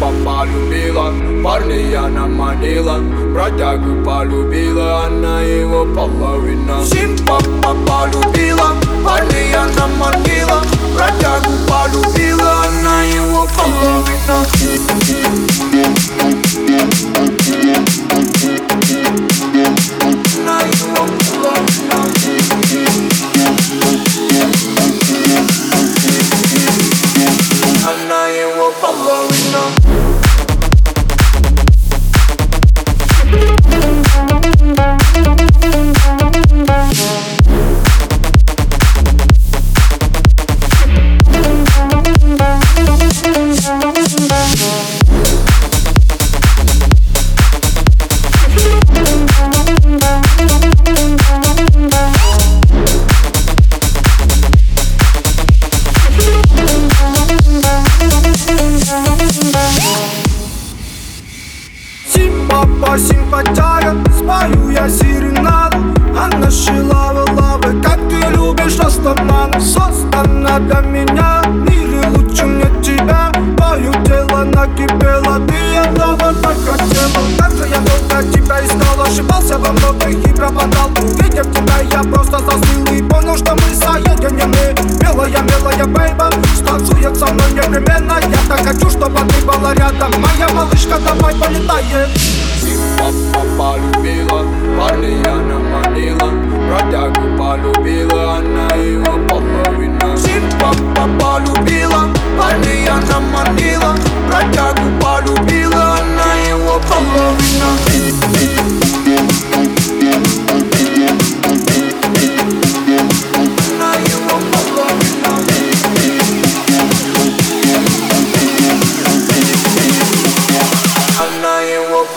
папа полюбила Парня она манила Бродягу полюбила Она его половина Сим папа полюбила Парня она манила Создана для меня, в мире лучше мне тебя. Твое тело накипело, ты этого так хотела. Как же я долго тебя искал, ошибался во многих и пропадал. Видя тебя, я просто застыл и понял, что мы соединены. Милая, милая, бейба, станцует со мной непременно. Я так хочу, чтобы ты была рядом. Моя малышка, давай полетаем. Папа полюбила,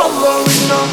alone.